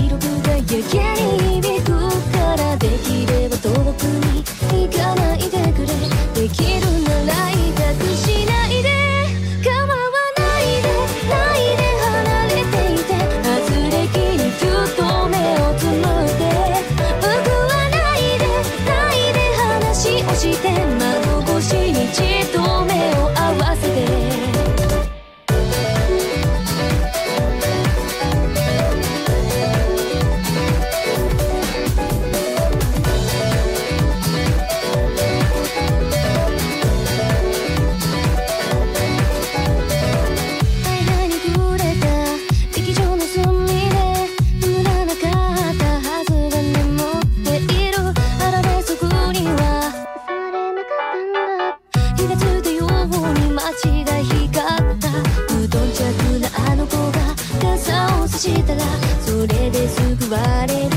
記録がやけに響くれですぐ割れ